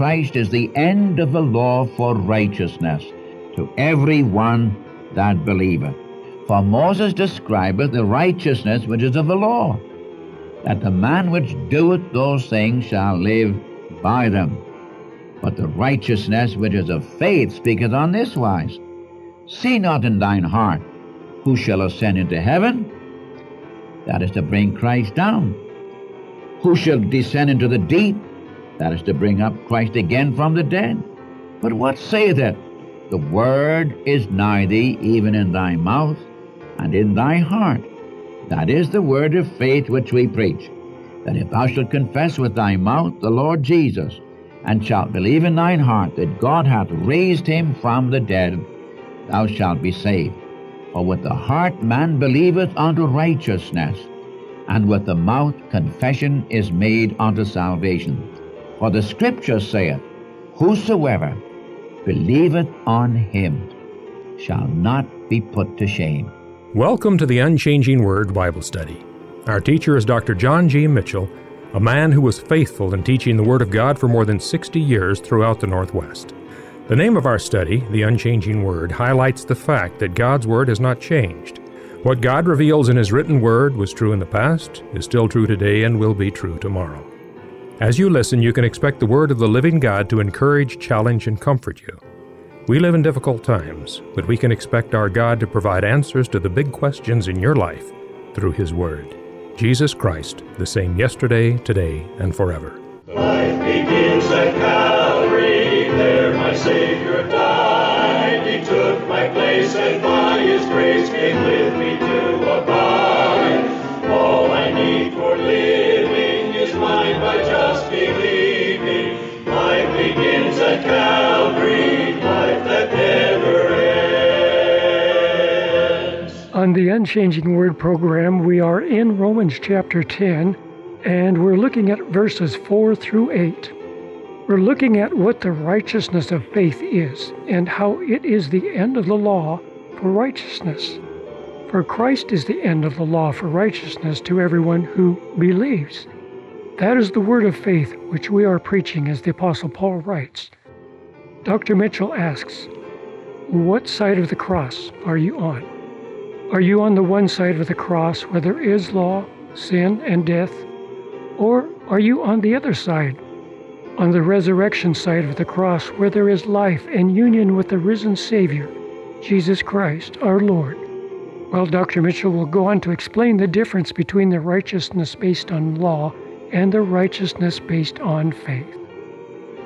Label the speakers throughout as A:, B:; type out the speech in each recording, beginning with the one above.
A: Christ is the end of the law for righteousness to every one that believeth. For Moses describeth the righteousness which is of the law, that the man which doeth those things shall live by them. But the righteousness which is of faith speaketh on this wise See not in thine heart who shall ascend into heaven, that is to bring Christ down. Who shall descend into the deep, that is to bring up Christ again from the dead. But what saith it? The word is nigh thee, even in thy mouth and in thy heart. That is the word of faith which we preach. That if thou shalt confess with thy mouth the Lord Jesus, and shalt believe in thine heart that God hath raised him from the dead, thou shalt be saved. For with the heart man believeth unto righteousness, and with the mouth confession is made unto salvation. For the Scripture saith, Whosoever believeth on him shall not be put to shame.
B: Welcome to the Unchanging Word Bible Study. Our teacher is Dr. John G. Mitchell, a man who was faithful in teaching the Word of God for more than 60 years throughout the Northwest. The name of our study, The Unchanging Word, highlights the fact that God's Word has not changed. What God reveals in His written Word was true in the past, is still true today, and will be true tomorrow. As you listen, you can expect the Word of the living God to encourage, challenge, and comfort you. We live in difficult times, but we can expect our God to provide answers to the big questions in your life through His Word. Jesus Christ, the same yesterday, today, and forever.
C: Life begins at Calvary, there my Savior died. He took my place and by His grace came with me to
D: On the Unchanging Word program, we are in Romans chapter 10, and we're looking at verses 4 through 8. We're looking at what the righteousness of faith is and how it is the end of the law for righteousness. For Christ is the end of the law for righteousness to everyone who believes. That is the word of faith which we are preaching, as the Apostle Paul writes. Dr. Mitchell asks, What side of the cross are you on? Are you on the one side of the cross where there is law, sin, and death? Or are you on the other side, on the resurrection side of the cross where there is life and union with the risen Savior, Jesus Christ, our Lord? Well, Dr. Mitchell will go on to explain the difference between the righteousness based on law and the righteousness based on faith.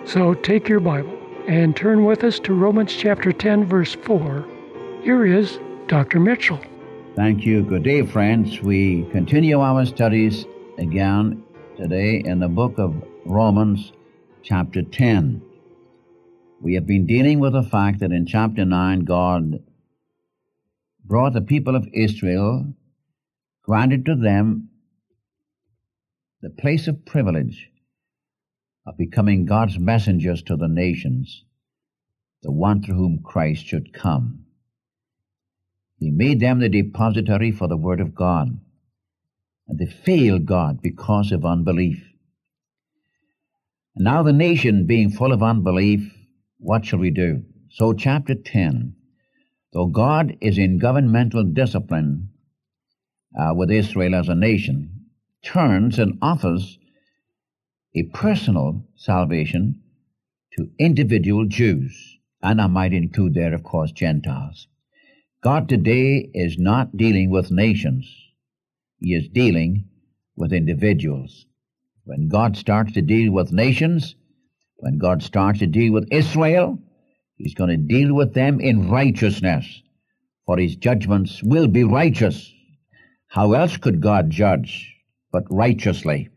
D: So take your Bible and turn with us to Romans chapter 10, verse 4. Here is Dr. Mitchell.
A: Thank you. Good day, friends. We continue our studies again today in the book of Romans, chapter 10. We have been dealing with the fact that in chapter 9, God brought the people of Israel, granted to them the place of privilege of becoming God's messengers to the nations, the one through whom Christ should come. He made them the depository for the Word of God, and they failed God because of unbelief. And now, the nation being full of unbelief, what shall we do? So, chapter 10 Though God is in governmental discipline uh, with Israel as a nation, turns and offers a personal salvation to individual Jews, and I might include there, of course, Gentiles. God today is not dealing with nations, He is dealing with individuals. When God starts to deal with nations, when God starts to deal with Israel, He's going to deal with them in righteousness, for his judgments will be righteous. How else could God judge but righteously?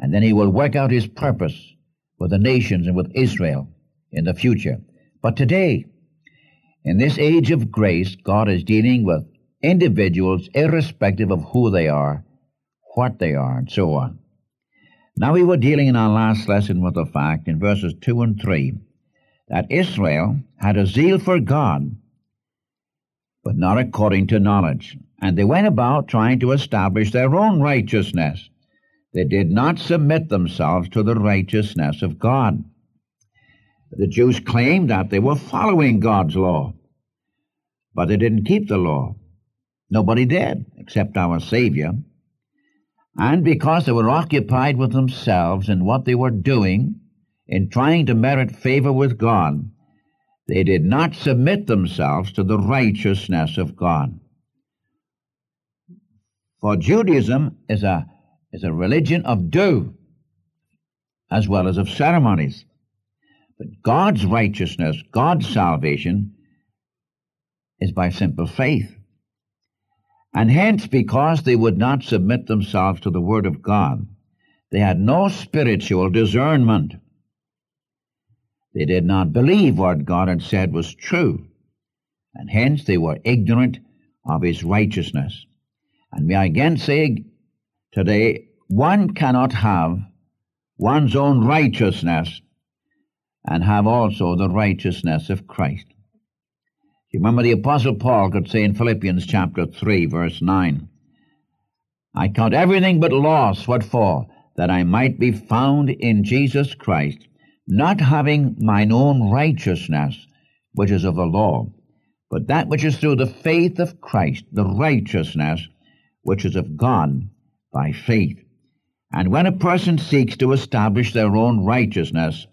A: And then he will work out his purpose with the nations and with Israel in the future. But today, in this age of grace, God is dealing with individuals irrespective of who they are, what they are, and so on. Now we were dealing in our last lesson with the fact in verses 2 and 3 that Israel had a zeal for God, but not according to knowledge. And they went about trying to establish their own righteousness, They did not submit themselves to the righteousness of God. The Jews claimed that they were following God's law, but they didn't keep the law. Nobody did, except our Savior. And because they were occupied with themselves and what they were doing in trying to merit favor with God, they did not submit themselves to the righteousness of God. For Judaism is a, is a religion of do as well as of ceremonies. But God's righteousness, God's salvation, is by simple faith. And hence, because they would not submit themselves to the Word of God, they had no spiritual discernment. They did not believe what God had said was true, and hence they were ignorant of His righteousness. And may I again say today, one cannot have one's own righteousness and have also the righteousness of Christ. Remember the Apostle Paul could say in Philippians chapter 3, verse 9, I count everything but loss, what for? That I might be found in Jesus Christ, not having mine own righteousness, which is of the law, but that which is through the faith of Christ, the righteousness which is of God by faith. And when a person seeks to establish their own righteousness,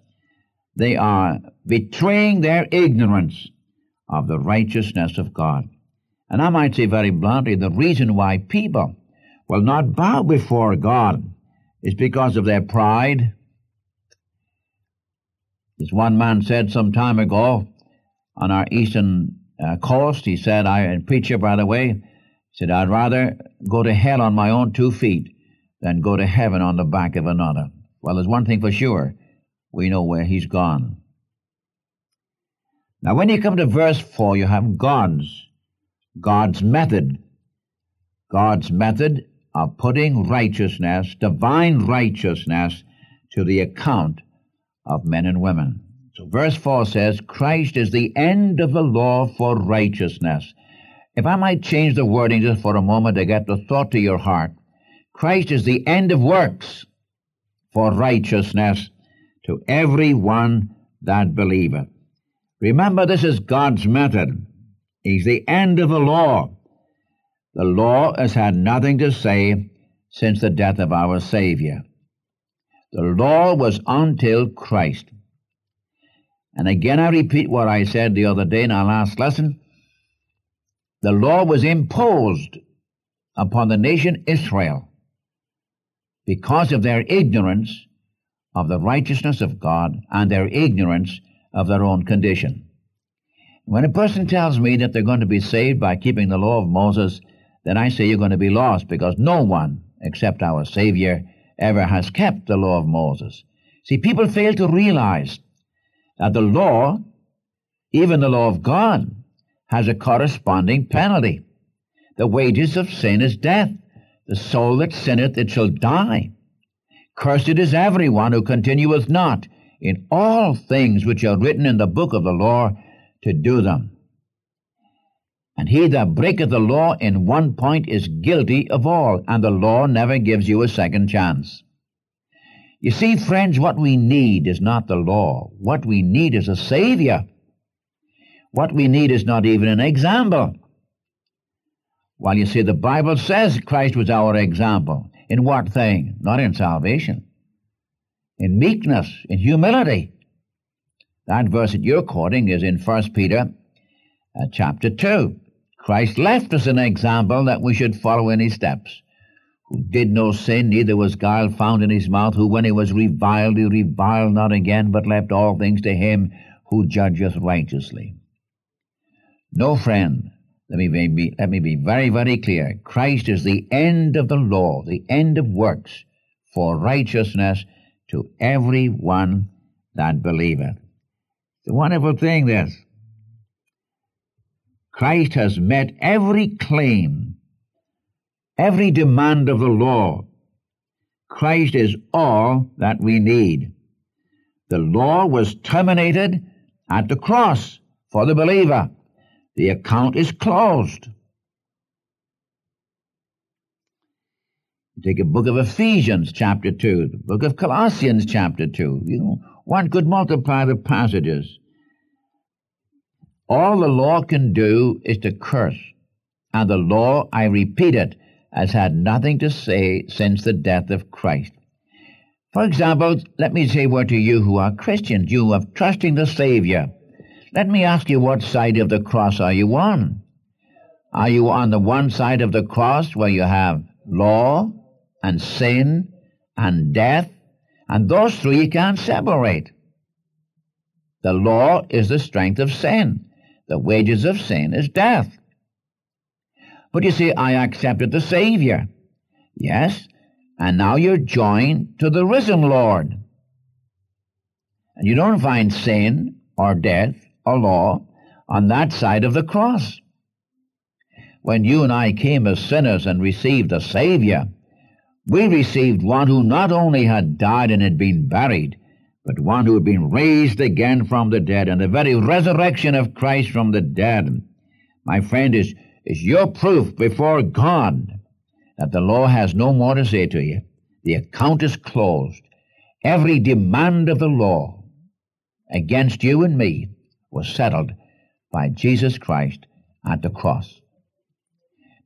A: they are betraying their ignorance of the righteousness of God. And I might say very bluntly, the reason why people will not bow before God is because of their pride. As one man said some time ago on our eastern uh, coast, he said, I, a preacher, by the way, said, I'd rather go to hell on my own two feet than go to heaven on the back of another. Well, there's one thing for sure we know where he's gone. Now, when you come to verse 4, you have God's, God's method. God's method of putting righteousness, divine righteousness, to the account of men and women. So, verse 4 says, Christ is the end of the law for righteousness. If I might change the wording just for a moment to get the thought to your heart, Christ is the end of works for righteousness to every one that believeth. Remember, this is God's method. He's the end of the law. The law has had nothing to say since the death of our Savior. The law was until Christ. And again, I repeat what I said the other day in our last lesson. The law was imposed upon the nation Israel because of their ignorance of the righteousness of God and their ignorance of their own condition. When a person tells me that they're going to be saved by keeping the law of Moses, then I say you're going to be lost because no one except our Savior ever has kept the law of Moses. See, people fail to realize that the law, even the law of God, has a corresponding penalty. The wages of sin is death. The soul that sinneth, it shall die. Cursed is everyone who continueth not in all things which are written in the book of the law to do them. And he that breaketh the law in one point is guilty of all, and the law never gives you a second chance. You see, friends, what we need is not the law. What we need is a Savior. What we need is not even an example. While you see, the Bible says Christ was our example. In what thing? Not in salvation. In meekness, in humility. That verse that you're quoting is in 1 Peter uh, chapter 2. Christ left us an example that we should follow in his steps. Who did no sin, neither was guile found in his mouth, who when he was reviled, he reviled not again, but left all things to him who judgeth righteously. No friend, let me be, let me be very, very clear. Christ is the end of the law, the end of works for righteousness to every one that believeth. It's a wonderful thing, this. Christ has met every claim, every demand of the law. Christ is all that we need. The law was terminated at the cross for the believer. The account is closed. Take a book of Ephesians, chapter 2, the book of Colossians, chapter 2. You know, one could multiply the passages. All the law can do is to curse. And the law, I repeat it, has had nothing to say since the death of Christ. For example, let me say word to you who are Christians, you are trusting the Savior. Let me ask you what side of the cross are you on? Are you on the one side of the cross where you have law and sin and death? And those three you can't separate. The law is the strength of sin. The wages of sin is death. But you see, I accepted the Savior. Yes, and now you're joined to the risen Lord. And you don't find sin or death or law on that side of the cross. When you and I came as sinners and received a Savior, we received one who not only had died and had been buried, but one who had been raised again from the dead, and the very resurrection of Christ from the dead, my friend, is, is your proof before God that the law has no more to say to you. The account is closed. Every demand of the law against you and me was settled by Jesus Christ at the cross.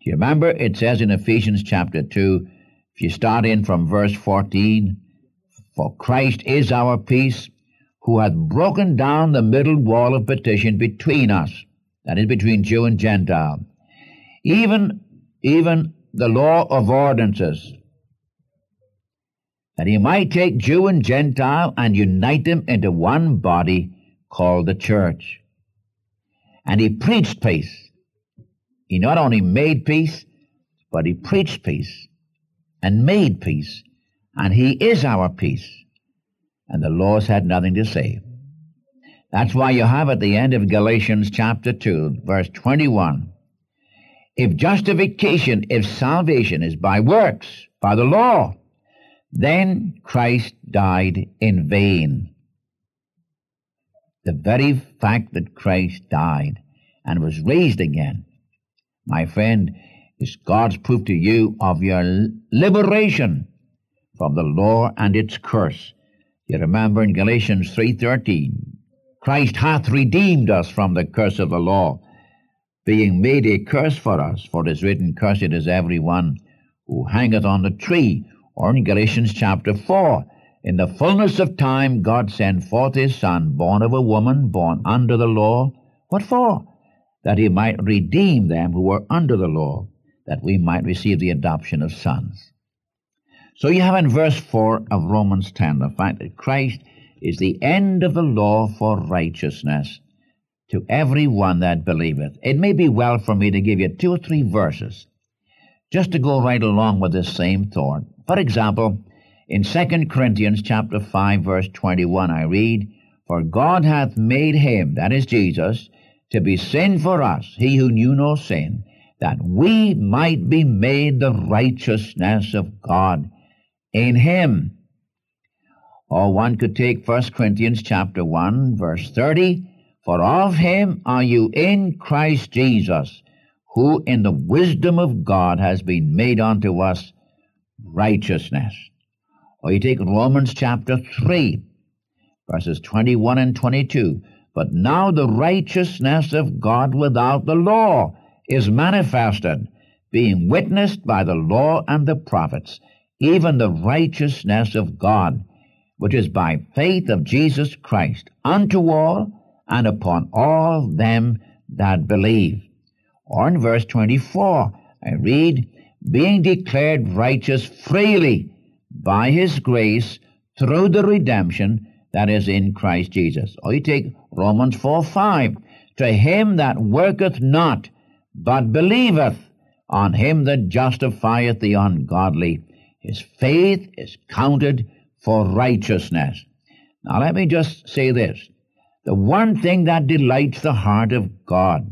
A: Do you remember it says in Ephesians chapter 2, if you start in from verse 14, For Christ is our peace, who hath broken down the middle wall of petition between us, that is, between Jew and Gentile. Even, even the law of ordinances, that he might take Jew and Gentile and unite them into one body called the church. And he preached peace. He not only made peace, but he preached peace and made peace. And he is our peace. And the laws had nothing to say. That's why you have at the end of Galatians chapter 2, verse 21, if justification, if salvation is by works, by the law, then Christ died in vain. The very fact that Christ died and was raised again, my friend, is God's proof to you of your liberation from the law and its curse. You remember in Galatians 3:13, Christ hath redeemed us from the curse of the law being made a curse for us, for it is written, Cursed is every one who hangeth on the tree. Or in Galatians chapter 4, in the fullness of time God sent forth his Son, born of a woman, born under the law. What for? That he might redeem them who were under the law, that we might receive the adoption of sons. So you have in verse 4 of Romans 10 the fact that Christ is the end of the law for righteousness to every one that believeth. It may be well for me to give you two or three verses just to go right along with this same thought. For example, in 2 Corinthians chapter 5 verse 21 I read, For God hath made him, that is Jesus, to be sin for us, he who knew no sin, that we might be made the righteousness of God in him. Or one could take 1 Corinthians chapter 1 verse 30, for of him are you in Christ Jesus, who in the wisdom of God has been made unto us righteousness. Or you take Romans chapter 3, verses 21 and 22. But now the righteousness of God without the law is manifested, being witnessed by the law and the prophets, even the righteousness of God, which is by faith of Jesus Christ, unto all and upon all them that believe. Or in verse 24, I read, being declared righteous freely by his grace through the redemption that is in Christ Jesus. Or you take Romans 4 5. To him that worketh not, but believeth on him that justifieth the ungodly, his faith is counted for righteousness. Now let me just say this. The one thing that delights the heart of God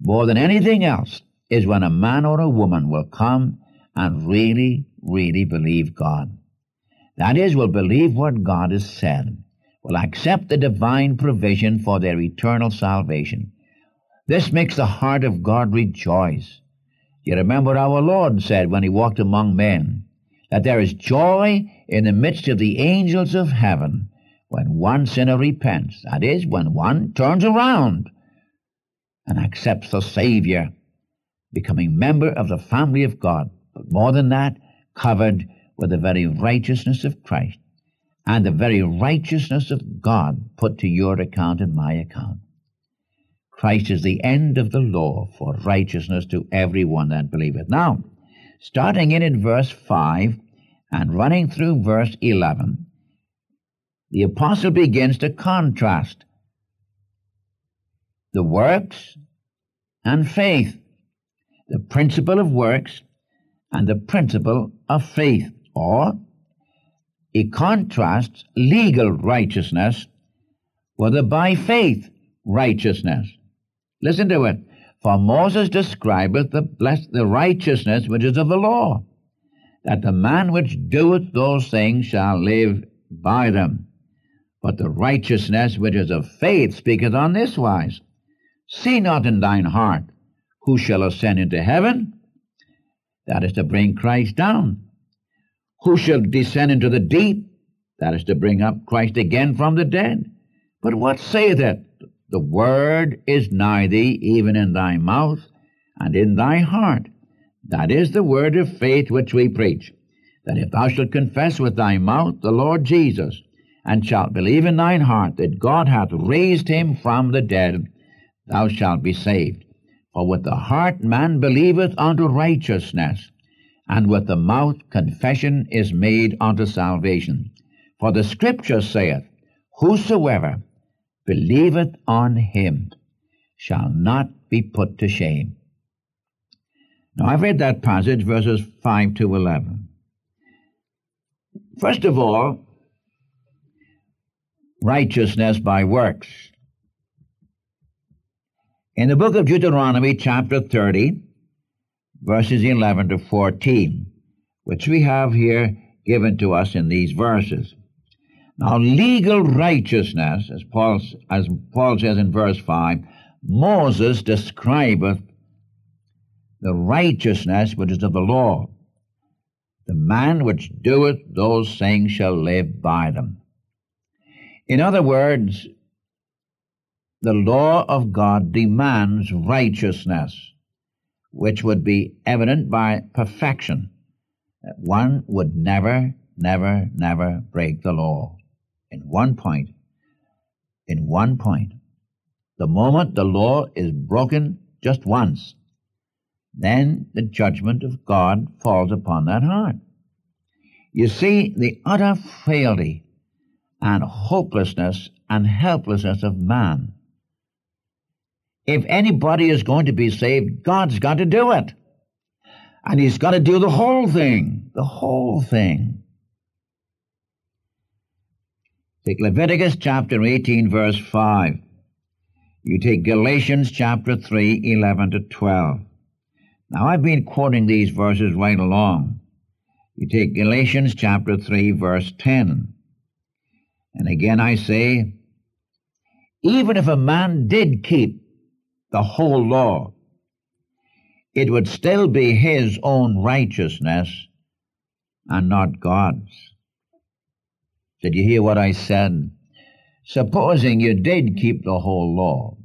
A: more than anything else is when a man or a woman will come and really, really believe God. That is, will believe what God has said, will accept the divine provision for their eternal salvation. This makes the heart of God rejoice. You remember our Lord said when he walked among men that there is joy in the midst of the angels of heaven when one sinner repents. That is, when one turns around and accepts the Savior, becoming member of the family of God. But more than that, covered with the very righteousness of Christ and the very righteousness of God put to your account and my account. Christ is the end of the law for righteousness to everyone that believeth. Now, starting in at verse 5 and running through verse 11, the apostle begins to contrast the works and faith, the principle of works and the principle of faith, or it contrasts legal righteousness with the by faith righteousness. Listen to it. For Moses describeth the blessed, the righteousness which is of the law, that the man which doeth those things shall live by them. But the righteousness which is of faith speaketh on this wise See not in thine heart who shall ascend into heaven, that is to bring Christ down. Who shall descend into the deep, that is to bring up Christ again from the dead. But what saith it? The word is nigh thee, even in thy mouth and in thy heart. That is the word of faith which we preach. That if thou shalt confess with thy mouth the Lord Jesus, and shalt believe in thine heart that God hath raised him from the dead, thou shalt be saved. For with the heart man believeth unto righteousness, and with the mouth confession is made unto salvation. For the Scripture saith, Whosoever believeth on him shall not be put to shame. Now, I've read that passage, verses 5 to 11. First of all, righteousness by works. In the book of Deuteronomy, chapter 30, verses 11 to 14, which we have here given to us in these verses. Now, legal righteousness, as Paul, as Paul says in verse 5, Moses describeth the righteousness which is of the law. The man which doeth those things shall live by them. In other words, the law of God demands righteousness, which would be evident by perfection. One would never, never, never break the law in one point. In one point. The moment the law is broken just once, then the judgment of God falls upon that heart. You see, the utter frailty and hopelessness and helplessness of man. If anybody is going to be saved, God's got to do it. And He's got to do the whole thing, the whole thing. Take Leviticus chapter 18, verse 5. You take Galatians chapter 3, 11 to 12. Now, I've been quoting these verses right along. You take Galatians chapter 3, verse 10. And again I say, even if a man did keep the whole law, it would still be his own righteousness and not God's. Did you hear what I said? Supposing you did keep the whole law,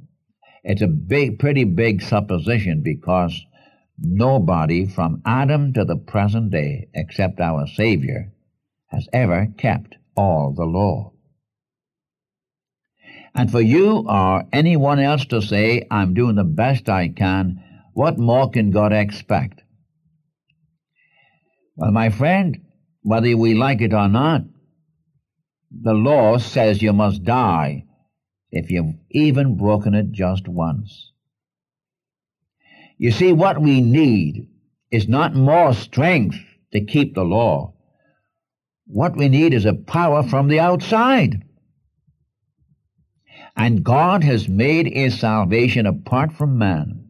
A: it's a big, pretty big supposition because nobody from Adam to the present day, except our Savior, has ever kept all the law. And for you or anyone else to say, I'm doing the best I can, what more can God expect? Well, my friend, whether we like it or not, the law says you must die if you've even broken it just once. You see, what we need is not more strength to keep the law. What we need is a power from the outside. And God has made a salvation apart from man.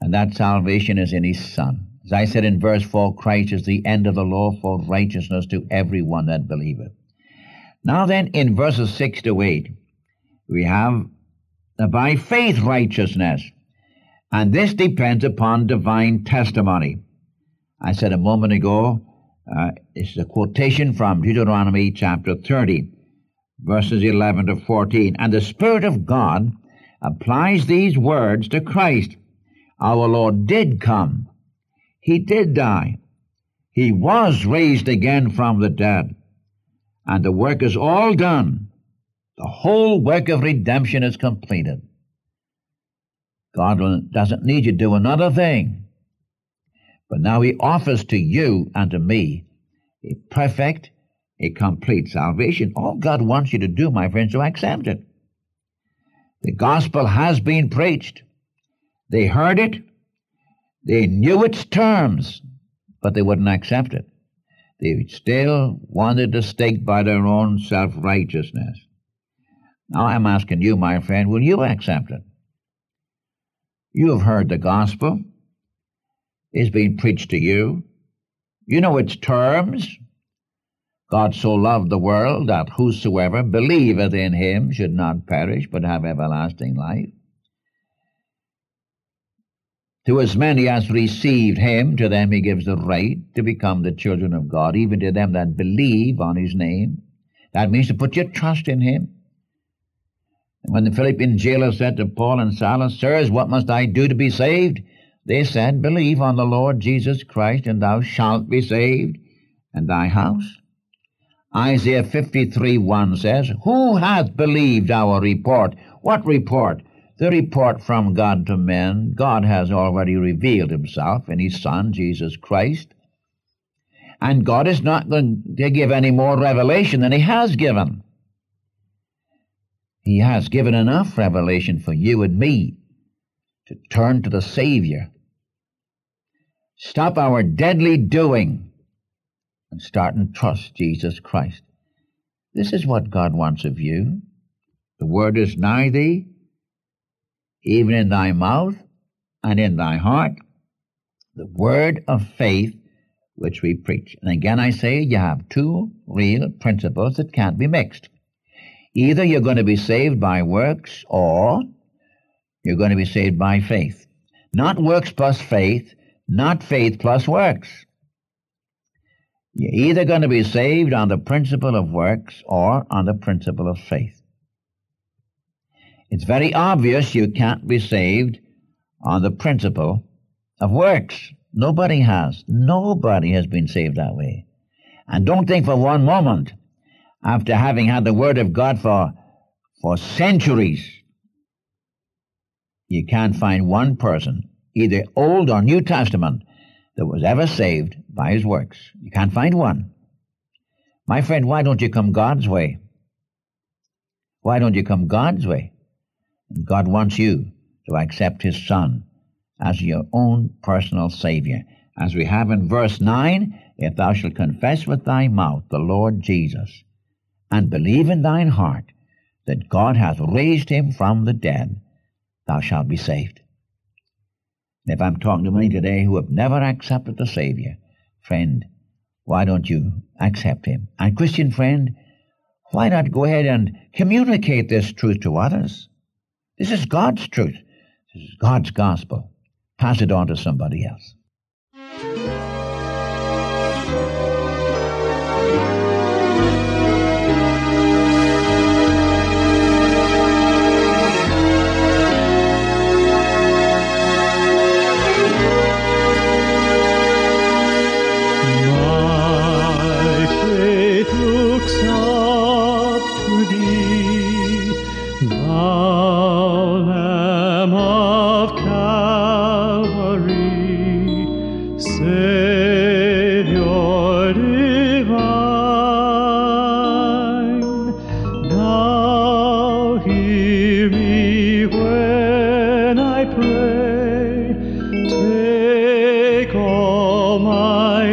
A: And that salvation is in his Son. As I said in verse 4, Christ is the end of the law for righteousness to everyone that believeth. Now then, in verses 6 to 8, we have by faith righteousness. And this depends upon divine testimony. I said a moment ago, uh, it's a quotation from Deuteronomy chapter 30, verses 11 to 14. And the Spirit of God applies these words to Christ. Our Lord did come. He did die. He was raised again from the dead. And the work is all done. The whole work of redemption is completed. God doesn't need you to do another thing. But now He offers to you and to me a perfect, a complete salvation. All God wants you to do, my friends, to accept it. The gospel has been preached. They heard it. They knew its terms, but they wouldn't accept it. They still wanted to stick by their own self righteousness. Now I'm asking you, my friend, will you accept it? You have heard the gospel. It's been preached to you. You know its terms. God so loved the world that whosoever believeth in him should not perish but have everlasting life. To as many as received him, to them he gives the right to become the children of God, even to them that believe on his name. That means to put your trust in him. When the Philippian jailer said to Paul and Silas, Sirs, what must I do to be saved? They said, Believe on the Lord Jesus Christ, and thou shalt be saved, and thy house. Isaiah 53 1 says, Who hath believed our report? What report? the report from God to men, God has already revealed himself in his Son, Jesus Christ. And God is not going to give any more revelation than he has given. He has given enough revelation for you and me to turn to the Savior. Stop our deadly doing and start and trust Jesus Christ. This is what God wants of you. The word is nigh thee, even in thy mouth and in thy heart, the word of faith which we preach. And again, I say you have two real principles that can't be mixed. Either you're going to be saved by works or you're going to be saved by faith. Not works plus faith, not faith plus works. You're either going to be saved on the principle of works or on the principle of faith. It's very obvious you can't be saved on the principle of works. Nobody has. Nobody has been saved that way. And don't think for one moment, after having had the Word of God for, for centuries, you can't find one person, either Old or New Testament, that was ever saved by his works. You can't find one. My friend, why don't you come God's way? Why don't you come God's way? God wants you to accept His Son as your own personal Savior. As we have in verse 9, if thou shalt confess with thy mouth the Lord Jesus, and believe in thine heart that God hath raised him from the dead, thou shalt be saved. If I'm talking to many today who have never accepted the Savior, friend, why don't you accept him? And Christian friend, why not go ahead and communicate this truth to others? This is God's truth. This is God's gospel. Pass it on to somebody else.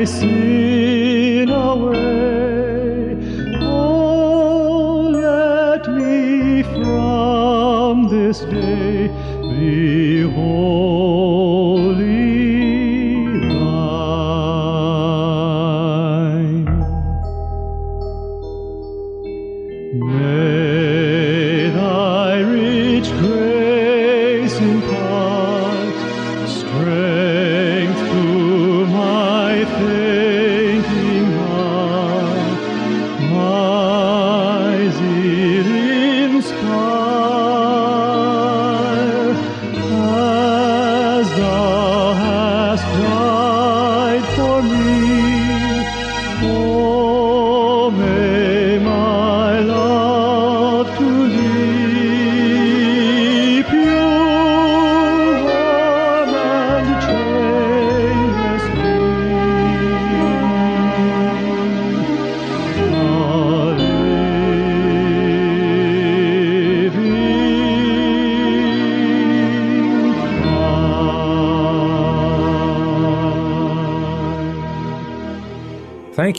B: Christmas.